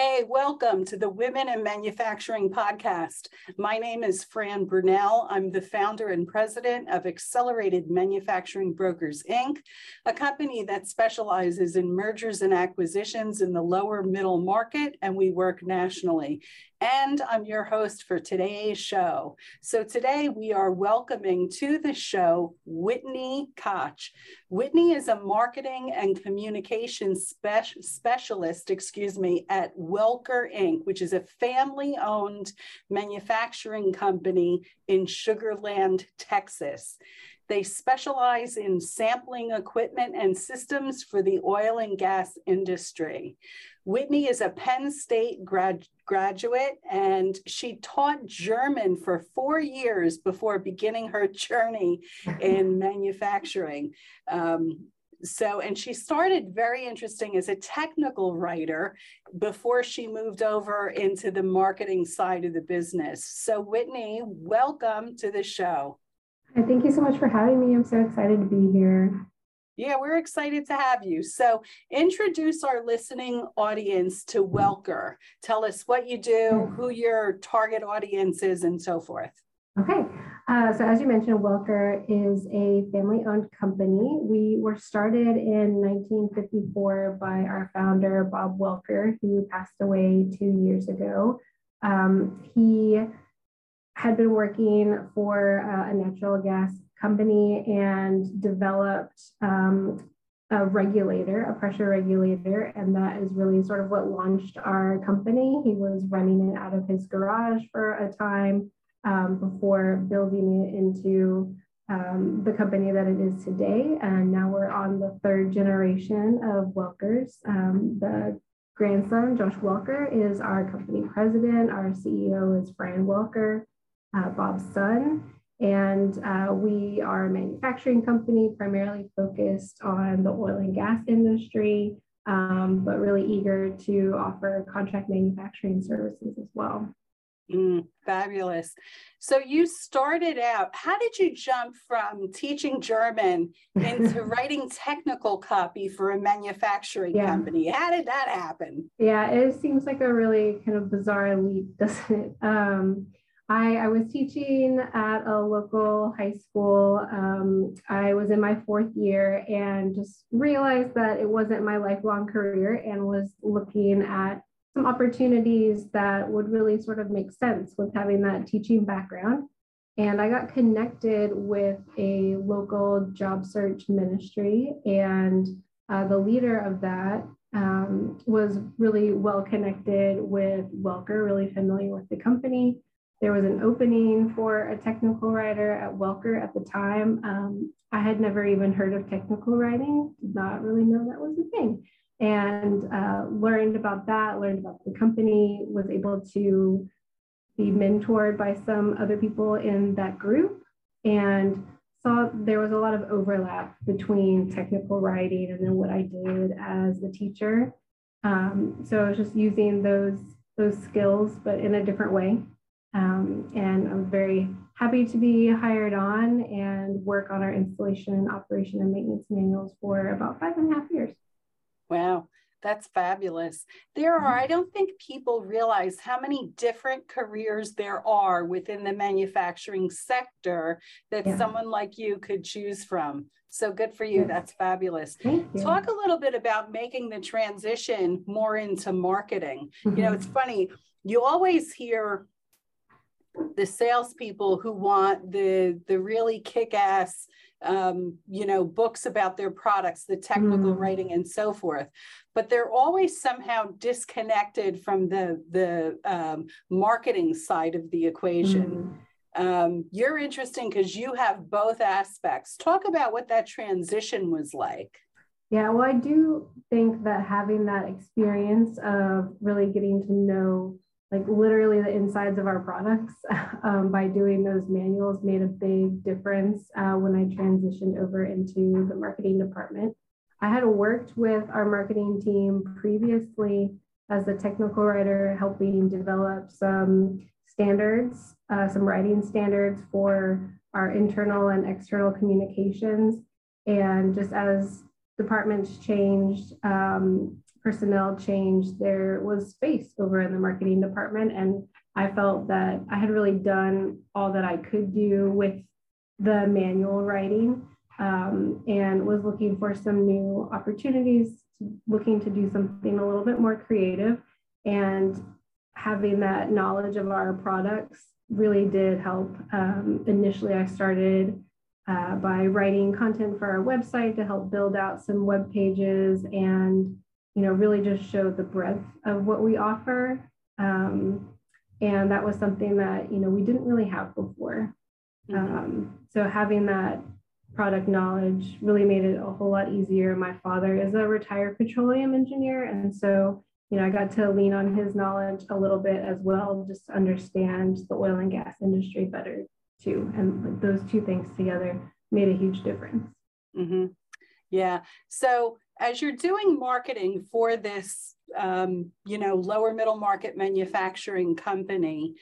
É, Hey, welcome to the Women in Manufacturing podcast. My name is Fran Brunelle. I'm the founder and president of Accelerated Manufacturing Brokers, Inc., a company that specializes in mergers and acquisitions in the lower middle market, and we work nationally and I'm your host for today's show. So today we are welcoming to the show Whitney Koch. Whitney is a marketing and communications spe- specialist, excuse me, at Welker Inc., which is a family-owned manufacturing company in Sugar Land, Texas. They specialize in sampling equipment and systems for the oil and gas industry. Whitney is a Penn State grad, graduate and she taught German for four years before beginning her journey in manufacturing. Um, so, and she started very interesting as a technical writer before she moved over into the marketing side of the business. So, Whitney, welcome to the show. Thank you so much for having me. I'm so excited to be here. Yeah, we're excited to have you. So, introduce our listening audience to Welker. Tell us what you do, who your target audience is, and so forth. Okay. Uh, so, as you mentioned, Welker is a family owned company. We were started in 1954 by our founder, Bob Welker, who passed away two years ago. Um, he had been working for uh, a natural gas company and developed um, a regulator, a pressure regulator, and that is really sort of what launched our company. He was running it out of his garage for a time um, before building it into um, the company that it is today. And now we're on the third generation of Welkers. Um, the grandson, Josh Welker, is our company president. Our CEO is Brian Welker uh, Bob's son. And uh, we are a manufacturing company primarily focused on the oil and gas industry, um, but really eager to offer contract manufacturing services as well. Mm, fabulous. So you started out, how did you jump from teaching German into writing technical copy for a manufacturing yeah. company? How did that happen? Yeah, it seems like a really kind of bizarre leap, doesn't it? Um, I, I, was teaching at a local high school. Um, I was in my fourth year and just realized that it wasn't my lifelong career and was looking at some opportunities that would really sort of make sense with having that teaching background. And I got connected with a local job search ministry, and uh, the leader of that um, was really well connected with Welker, really familiar with the company there was an opening for a technical writer at Welker at the time. Um, I had never even heard of technical writing, did not really know that was a thing. And uh, learned about that, learned about the company, was able to be mentored by some other people in that group, and saw there was a lot of overlap between technical writing and then what I did as a teacher. Um, so I was just using those those skills, but in a different way. Um, and I'm very happy to be hired on and work on our installation, operation, and maintenance manuals for about five and a half years. Wow, that's fabulous. There are, mm-hmm. I don't think people realize how many different careers there are within the manufacturing sector that yeah. someone like you could choose from. So good for you. That's fabulous. Talk a little bit about making the transition more into marketing. Mm-hmm. You know, it's mm-hmm. funny, you always hear the salespeople who want the the really kick-ass um, you know books about their products the technical mm. writing and so forth but they're always somehow disconnected from the the um, marketing side of the equation mm. um, you're interesting because you have both aspects talk about what that transition was like yeah well i do think that having that experience of really getting to know like literally the insides of our products um, by doing those manuals made a big difference uh, when I transitioned over into the marketing department. I had worked with our marketing team previously as a technical writer, helping develop some standards, uh, some writing standards for our internal and external communications. And just as departments changed, um, personnel change, there was space over in the marketing department. And I felt that I had really done all that I could do with the manual writing um, and was looking for some new opportunities, looking to do something a little bit more creative. And having that knowledge of our products really did help. Um, initially, I started uh, by writing content for our website to help build out some web pages and you know really just show the breadth of what we offer um, and that was something that you know we didn't really have before mm-hmm. um, so having that product knowledge really made it a whole lot easier my father is a retired petroleum engineer and so you know i got to lean on his knowledge a little bit as well just to understand the oil and gas industry better too. And those two things together made a huge difference. Mm-hmm. Yeah. So as you're doing marketing for this, um, you know, lower middle market manufacturing company,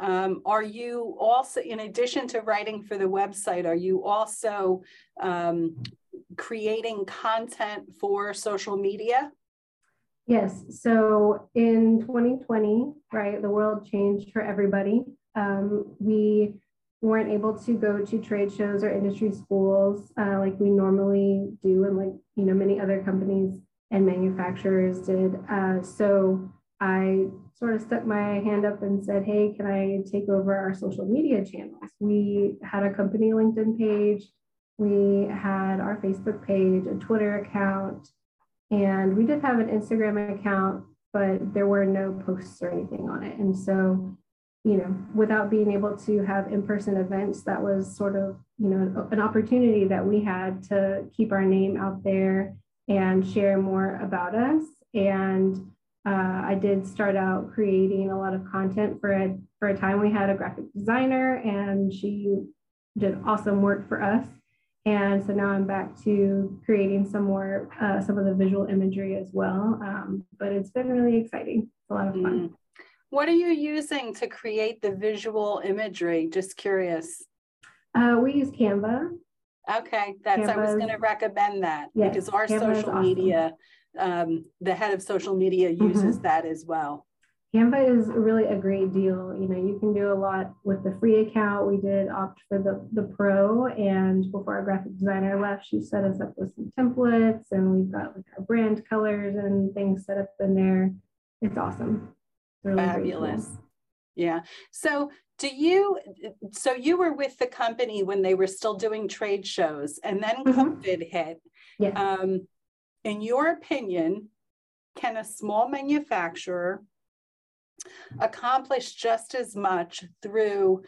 um, are you also, in addition to writing for the website, are you also um, creating content for social media? Yes. So in 2020, right, the world changed for everybody. Um, we weren't able to go to trade shows or industry schools uh, like we normally do and like you know many other companies and manufacturers did. Uh, so i sort of stuck my hand up and said hey can i take over our social media channels? We had a company linkedin page we had our facebook page a twitter account and we did have an instagram account but there were no posts or anything on it. And so you know, without being able to have in-person events, that was sort of, you know, an opportunity that we had to keep our name out there and share more about us. And uh, I did start out creating a lot of content for a for a time. We had a graphic designer, and she did awesome work for us. And so now I'm back to creating some more uh, some of the visual imagery as well. Um, but it's been really exciting. It's a lot of fun. Mm. What are you using to create the visual imagery? Just curious. Uh, we use Canva. Okay, that's Canva's, I was going to recommend that yes, because our Canva social media, um, the head of social media uses mm-hmm. that as well. Canva is really a great deal. You know, you can do a lot with the free account. We did opt for the, the pro, and before our graphic designer left, she set us up with some templates, and we've got like our brand colors and things set up in there. It's awesome really fabulous. Yeah. So do you so you were with the company when they were still doing trade shows and then mm-hmm. covid hit. Um, in your opinion can a small manufacturer accomplish just as much through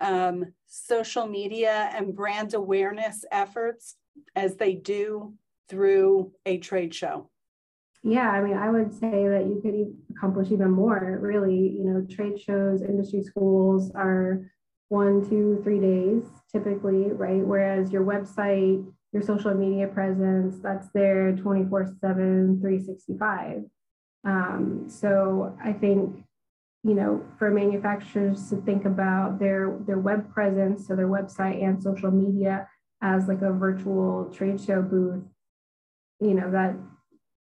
um, social media and brand awareness efforts as they do through a trade show yeah, I mean, I would say that you could accomplish even more. Really, you know, trade shows, industry schools are one, two, three days typically, right? Whereas your website, your social media presence, that's there 24 7, 365. Um, so I think, you know, for manufacturers to think about their, their web presence, so their website and social media as like a virtual trade show booth, you know, that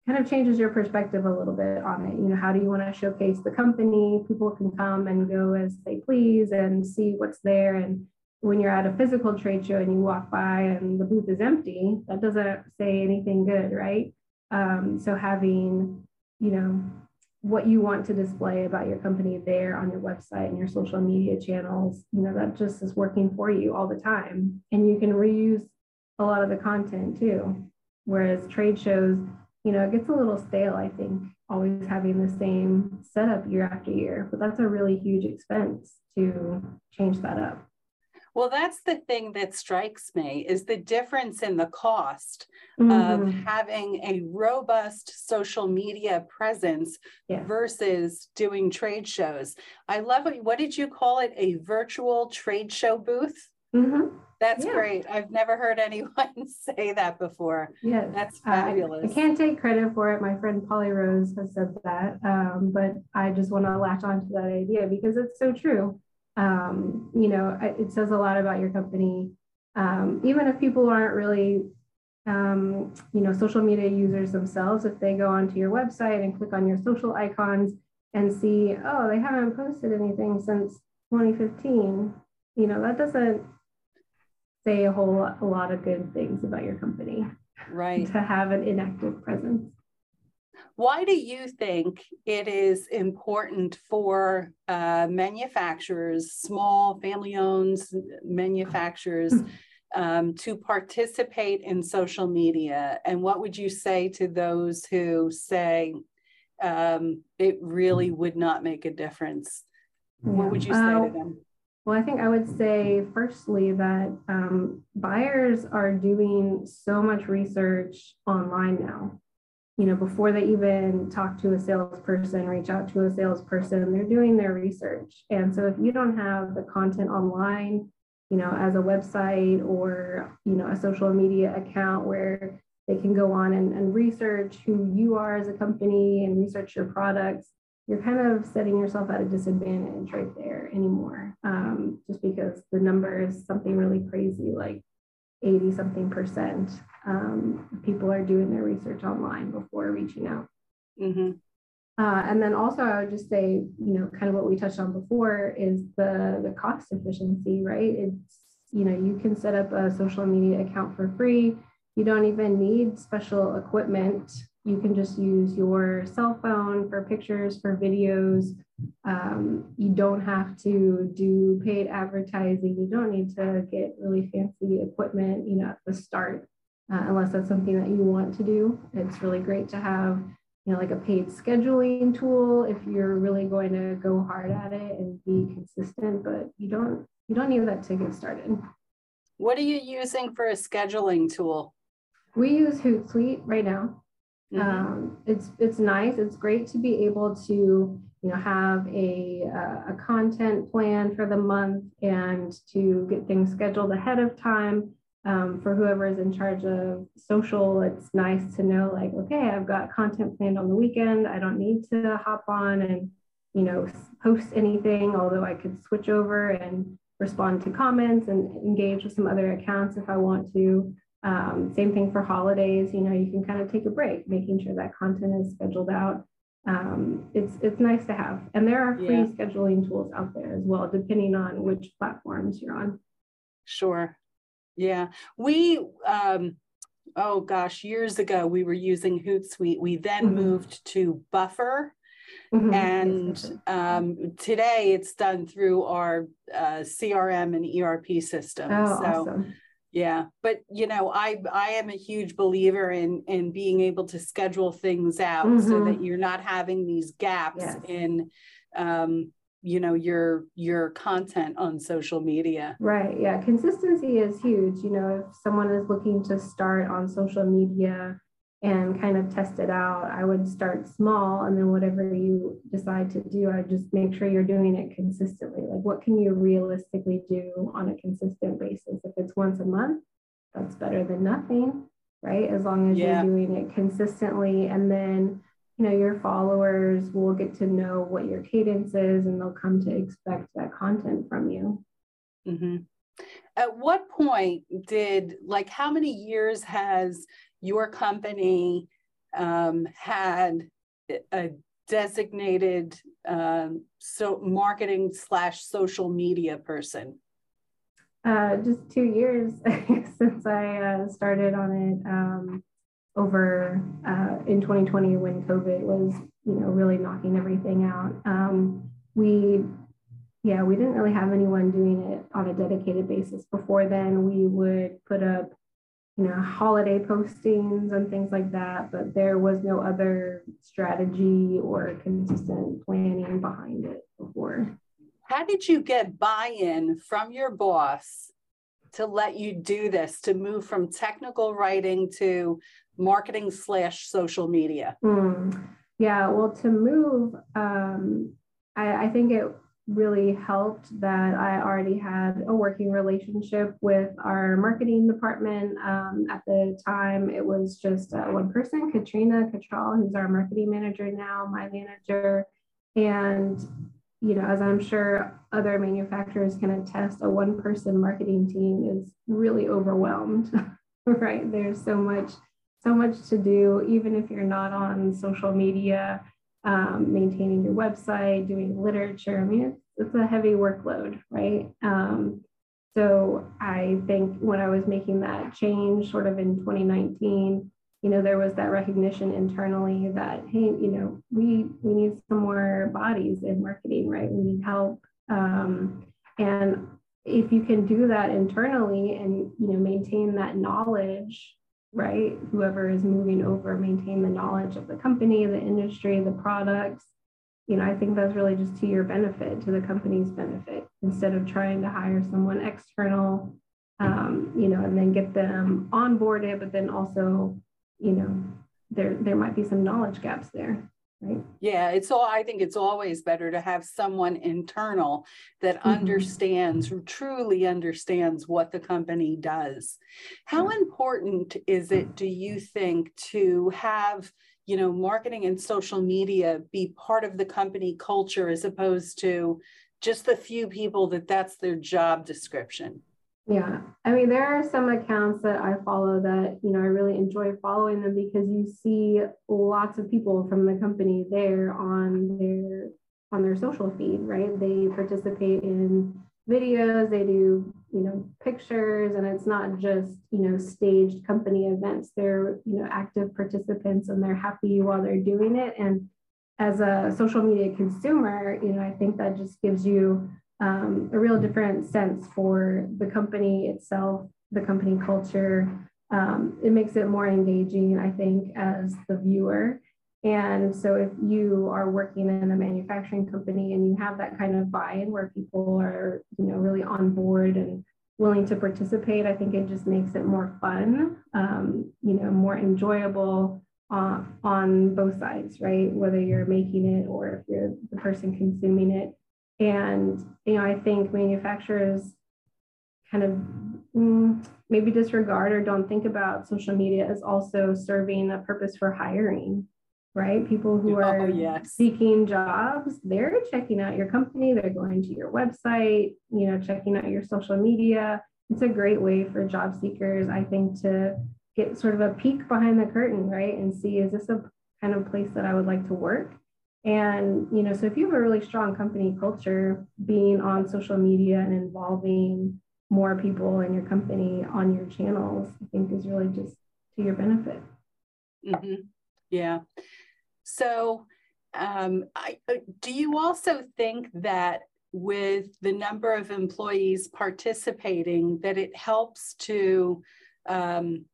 kind of changes your perspective a little bit on it. You know, how do you want to showcase the company? People can come and go as they please and see what's there. And when you're at a physical trade show and you walk by and the booth is empty, that doesn't say anything good, right? Um, so having, you know, what you want to display about your company there on your website and your social media channels, you know, that just is working for you all the time. And you can reuse a lot of the content too. Whereas trade shows, you know, it gets a little stale, I think, always having the same setup year after year. But that's a really huge expense to change that up. Well, that's the thing that strikes me is the difference in the cost mm-hmm. of having a robust social media presence yeah. versus doing trade shows. I love it. What did you call it? A virtual trade show booth? Mm-hmm. That's yeah. great. I've never heard anyone say that before. Yeah, that's fabulous. I, I, can't take credit for it. My friend Polly Rose has said that, um, but I just want to latch on to that idea because it's so true. Um, you know, it says a lot about your company. Um, even if people aren't really um, you know, social media users themselves, if they go onto your website and click on your social icons and see, oh, they haven't posted anything since 2015, you know, that doesn't say a whole a lot of good things about your company. Right. To have an inactive presence. Why do you think it is important for uh, manufacturers, small family owned manufacturers, um, to participate in social media? And what would you say to those who say um, it really would not make a difference? What would you say uh, to them? Well, I think I would say, firstly, that um, buyers are doing so much research online now. You know, before they even talk to a salesperson, reach out to a salesperson, they're doing their research. And so if you don't have the content online, you know, as a website or, you know, a social media account where they can go on and, and research who you are as a company and research your products, you're kind of setting yourself at a disadvantage right there anymore. Um, just because the number is something really crazy, like 80 something percent. Um, people are doing their research online before reaching out. Mm-hmm. Uh, and then also, I would just say, you know, kind of what we touched on before is the the cost efficiency, right? It's you know, you can set up a social media account for free. You don't even need special equipment. You can just use your cell phone for pictures, for videos. Um, you don't have to do paid advertising. You don't need to get really fancy equipment, you know, at the start, uh, unless that's something that you want to do. It's really great to have you know, like a paid scheduling tool if you're really going to go hard at it and be consistent, but you don't you don't need that to get started. What are you using for a scheduling tool? We use Hootsuite right now. Mm-hmm. Um, it's it's nice. It's great to be able to you know have a uh, a content plan for the month and to get things scheduled ahead of time um, for whoever is in charge of social, it's nice to know like, okay, I've got content planned on the weekend. I don't need to hop on and, you know, post anything, although I could switch over and respond to comments and engage with some other accounts if I want to. Um, same thing for holidays, you know, you can kind of take a break, making sure that content is scheduled out. Um, it's it's nice to have. And there are free yeah. scheduling tools out there as well, depending on which platforms you're on. Sure. Yeah, we, um, oh gosh, years ago, we were using Hootsuite. We then mm-hmm. moved to Buffer. Mm-hmm. And um, today it's done through our uh, CRM and ERP system. Oh, so, awesome. Yeah, but you know, I I am a huge believer in in being able to schedule things out mm-hmm. so that you're not having these gaps yes. in um, you know your your content on social media right yeah consistency is huge you know if someone is looking to start on social media and kind of test it out i would start small and then whatever you decide to do i just make sure you're doing it consistently like what can you realistically do on a consistent basis if it's once a month that's better than nothing right as long as yeah. you're doing it consistently and then you know your followers will get to know what your cadence is and they'll come to expect that content from you mm-hmm. at what point did like how many years has your company um, had a designated um, so marketing slash social media person uh, just two years since i uh, started on it um, over uh, in 2020 when COVID was, you know, really knocking everything out. Um, we, yeah, we didn't really have anyone doing it on a dedicated basis. Before then, we would put up, you know, holiday postings and things like that, but there was no other strategy or consistent planning behind it before. How did you get buy in from your boss to let you do this, to move from technical writing to marketing slash social media? Mm, yeah, well, to move, um, I, I think it really helped that I already had a working relationship with our marketing department. Um, at the time, it was just uh, one person, Katrina Cattrall, who's our marketing manager now, my manager. And, you know, as I'm sure other manufacturers can attest, a one person marketing team is really overwhelmed. right? There's so much, so much to do, even if you're not on social media, um, maintaining your website, doing literature. I mean, it's, it's a heavy workload, right? Um, so I think when I was making that change sort of in 2019, you know, there was that recognition internally that, hey, you know, we we need some more bodies in marketing, right? We need help. Um, and if you can do that internally and you know maintain that knowledge right? Whoever is moving over maintain the knowledge of the company the industry the products. You know i think that's really just to your benefit to the company's benefit instead of trying to hire someone external um, you know and then get them onboarded but then also you know there there might be some knowledge gaps there right? Yeah it's all i think it's always better to have someone internal that mm-hmm. understands truly understands what the company does. How important is it do you think to have you know marketing and social media be part of the company culture as opposed to just the few people that that's their job description yeah. I mean, there are some accounts that I follow that, you know, I really enjoy following them because you see lots of people from the company there on their on their social feed, right? They participate in videos, they do, you know, pictures, and it's not just, you know, staged company events. They're, you know, active participants and they're happy while they're doing it. And as a social media consumer, you know, I think that just gives you um, a real different sense for the company itself, the company culture. Um, it makes it more engaging, I think, as the viewer. And so, if you are working in a manufacturing company and you have that kind of buy-in where people are, you know, really on board and willing to participate, I think it just makes it more fun, um, you know, more enjoyable uh, on both sides, right? Whether you're making it or if you're the person consuming it. And, you know, I think manufacturers kind of mm, maybe disregard or don't think about social media as also serving a purpose for hiring, right? People who oh, are oh, yes. seeking jobs, they're checking out your company, they're going to your website, you know, checking out your social media. It's a great way for job seekers, I think, to get sort of a peek behind the curtain, right? And see, is this a kind of place that I would like to work? And, you know, so if you have a really strong company culture, being on social media and involving more people in your company on your channels, I think is really just to your benefit. Mm-hmm. Yeah. So, um, I, uh, do you also think that with the number of employees participating, that it helps to um,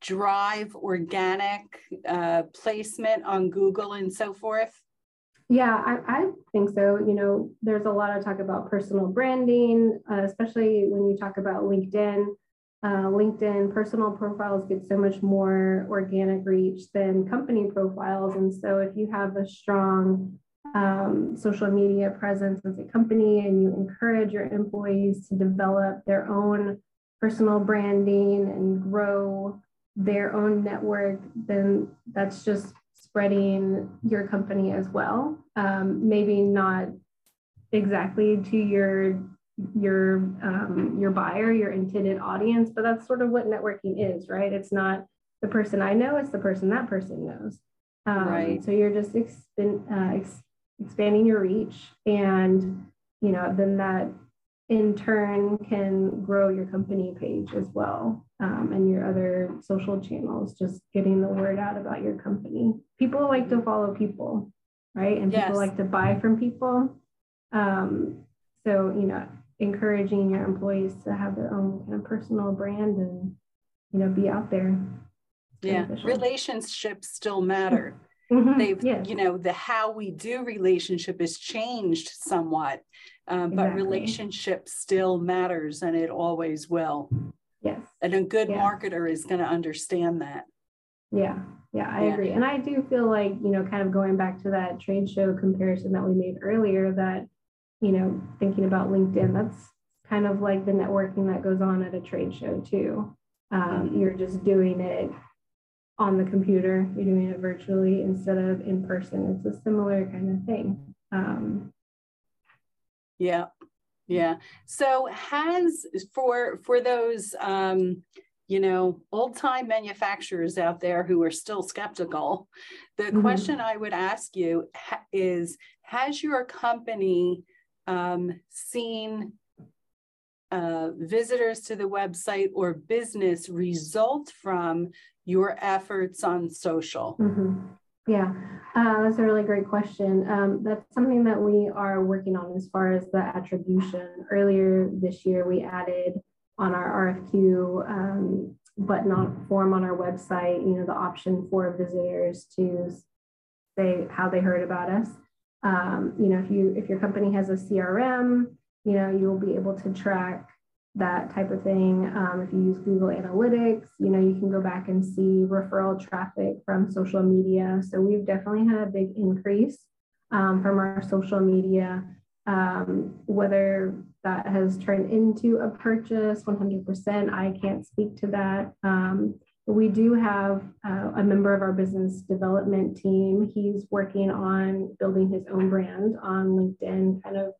drive organic uh, placement on Google and so forth? Yeah, I, I, think so. You know, there's a lot of talk about personal branding, uh, especially when you talk about LinkedIn. Uh, LinkedIn personal profiles get so much more organic reach than company profiles. And so if you have a strong um, social media presence as a company and you encourage your employees to develop their own personal branding and grow their own network, then that's just spreading your company as well. Um, maybe not exactly to your your um, your buyer, your intended audience, but that's sort of what networking is, right? It's not the person I know; it's the person that person knows. Um, right. So you're just exp- uh, ex- expanding your reach, and you know then that in turn can grow your company page as well um, and your other social channels, just getting the word out about your company. People like to follow people, right? And yes. people like to buy from people. Um, so, you know, encouraging your employees to have their own kind of personal brand and, you know, be out there. Yeah, relationships still matter. Mm-hmm. They've, yes. you know, the how we do relationship has changed somewhat, um, but exactly. relationship still matters and it always will. And a good yeah. marketer is going to understand that. Yeah. Yeah, I yeah. agree. And I do feel like, you know, kind of going back to that trade show comparison that we made earlier, that, you know, thinking about LinkedIn, that's kind of like the networking that goes on at a trade show too. Um, mm-hmm. You're just doing it on the computer, you're doing it virtually instead of in person. It's a similar kind of thing. Um, yeah, yeah. So has for for those um, you know, old time manufacturers out there who are still skeptical, the mm-hmm. question I would ask you is Has your company um, seen uh, visitors to the website or business result from your efforts on social? Mm-hmm. Yeah, uh, that's a really great question. Um, that's something that we are working on as far as the attribution. Earlier this year, we added on our RFQ um, button on form on our website, you know, the option for visitors to say how they heard about us. Um, you know, if you if your company has a CRM, you know, you'll be able to track that type of thing. Um, if you use Google Analytics, you know, you can go back and see referral traffic from social media. So we've definitely had a big increase um, from our social media. Um, whether that has turned into a purchase 100%, I can't speak to that. Um, we do have uh, a member of our business development team. He's working on building his own brand on LinkedIn, kind of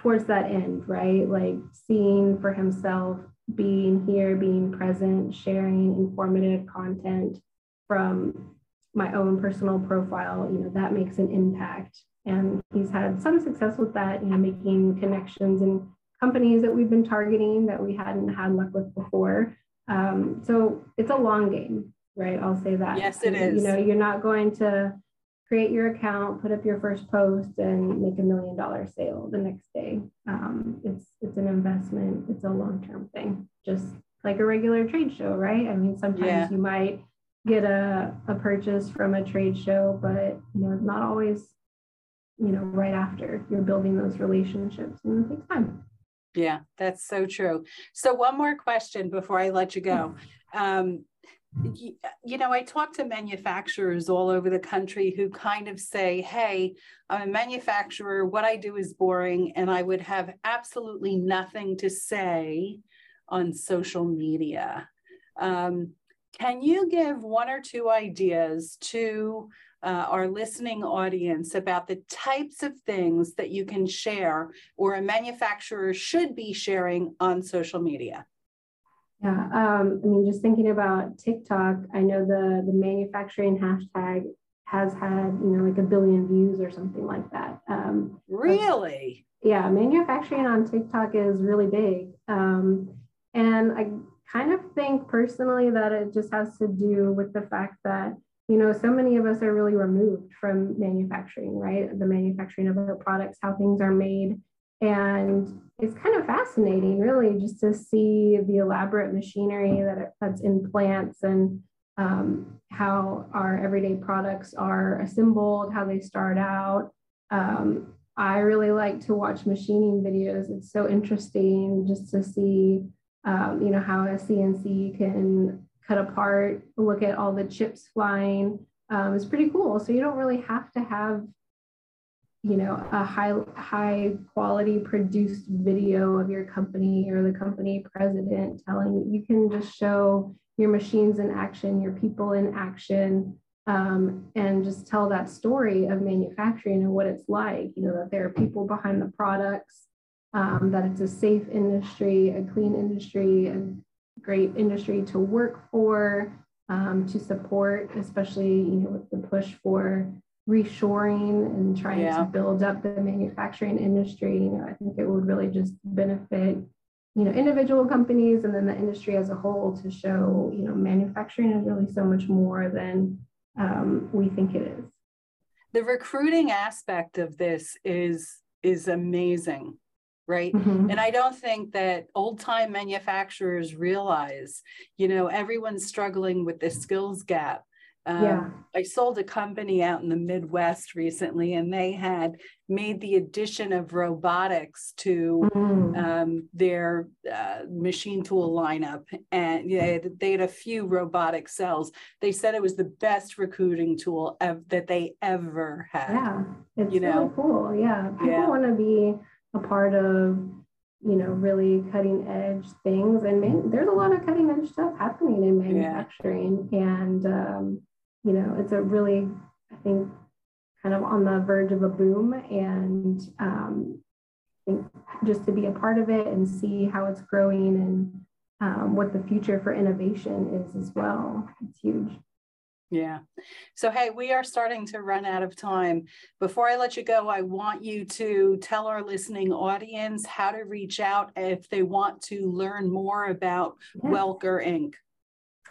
towards that end, right? Like seeing for himself, being here, being present, sharing informative content from my own personal profile, you know, that makes an impact. And he's had some success with that, you know, making connections and companies that we've been targeting that we hadn't had luck with before. Um, so it's a long game, right? I'll say that. Yes, it is. You know, you're not going to create your account, put up your first post, and make a million dollar sale the next day. Um, it's it's an investment. It's a long term thing, just like a regular trade show, right? I mean, sometimes yeah. you might get a, a purchase from a trade show, but you know, not always, you know, right after you're building those relationships, and it takes time. Yeah, that's so true. So one more question before I let you go. Um, you know, I talk to manufacturers all over the country who kind of say, Hey, I'm a manufacturer. What I do is boring, and I would have absolutely nothing to say on social media. Um, can you give one or two ideas to uh, our listening audience about the types of things that you can share or a manufacturer should be sharing on social media? Yeah, um, I mean, just thinking about TikTok, I know the the manufacturing hashtag has had you know like a billion views or something like that. Um, really? Yeah, manufacturing on TikTok is really big, um, and I kind of think personally that it just has to do with the fact that you know so many of us are really removed from manufacturing, right? The manufacturing of our products, how things are made and it's kind of fascinating, really, just to see the elaborate machinery that it, that's in plants and um, how our everyday products are assembled, how they start out. Um, I really like to watch machining videos. It's so interesting just to see, um, you know, how a CNC can cut apart, look at all the chips flying. Um, it's pretty cool. So you don't really have to have you know a high high quality produced video of your company or the company president telling you can just show your machines in action your people in action um, and just tell that story of manufacturing and what it's like you know that there are people behind the products um, that it's a safe industry a clean industry a great industry to work for um, to support especially you know with the push for reshoring and trying yeah. to build up the manufacturing industry, you know, I think it would really just benefit, you know, individual companies and then the industry as a whole to show, you know, manufacturing is really so much more than um, we think it is. The recruiting aspect of this is is amazing right mm-hmm. and i don't think that old time manufacturers realize you know everyone's struggling with the skills gap um, yeah. I sold a company out in the Midwest recently, and they had made the addition of robotics to mm. um, their uh, machine tool lineup. And you know, they had a few robotic cells. They said it was the best recruiting tool ev- that they ever had. Yeah, it's you know? really cool. Yeah, people yeah. want to be a part of you know really cutting edge things and man, there's a lot of cutting edge stuff happening in manufacturing yeah. and um, you know, it's a really, I think, kind of on the verge of a boom. And um, I think just to be a part of it and see how it's growing and um, what the future for innovation is as well. It's huge. Yeah. So, hey, we are starting to run out of time. Before I let you go, I want you to tell our listening audience how to reach out if they want to learn more about yeah. Welker Inc.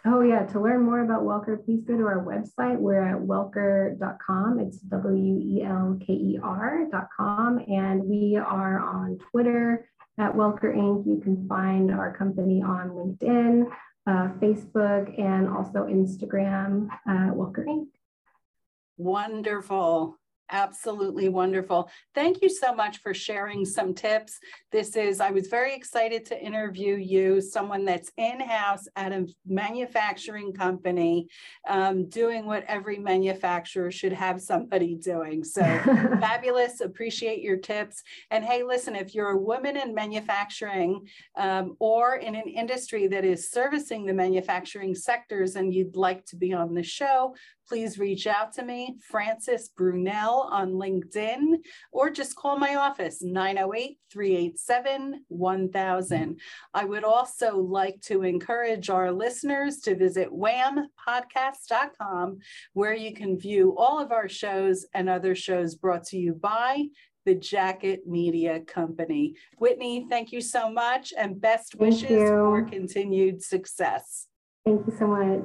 Oh, yeah. To learn more about Welker, please go to our website. We're at welker.com. It's W E L K E R.com. And we are on Twitter at Welker Inc. You can find our company on LinkedIn uh, Facebook, and also Instagram, uh, Welker Inc. Wonderful. Absolutely wonderful. Thank you so much for sharing some tips. This is, I was very excited to interview you, someone that's in house at a manufacturing company, um, doing what every manufacturer should have somebody doing. So fabulous. Appreciate your tips. And hey, listen, if you're a woman in manufacturing um, or in an industry that is servicing the manufacturing sectors and you'd like to be on the show, please reach out to me, Francis Brunelle on LinkedIn, or just call my office, 908 387 1000. I would also like to encourage our listeners to visit whampodcast.com, where you can view all of our shows and other shows brought to you by the Jacket Media Company. Whitney, thank you so much and best wishes for continued success. Thank you so much.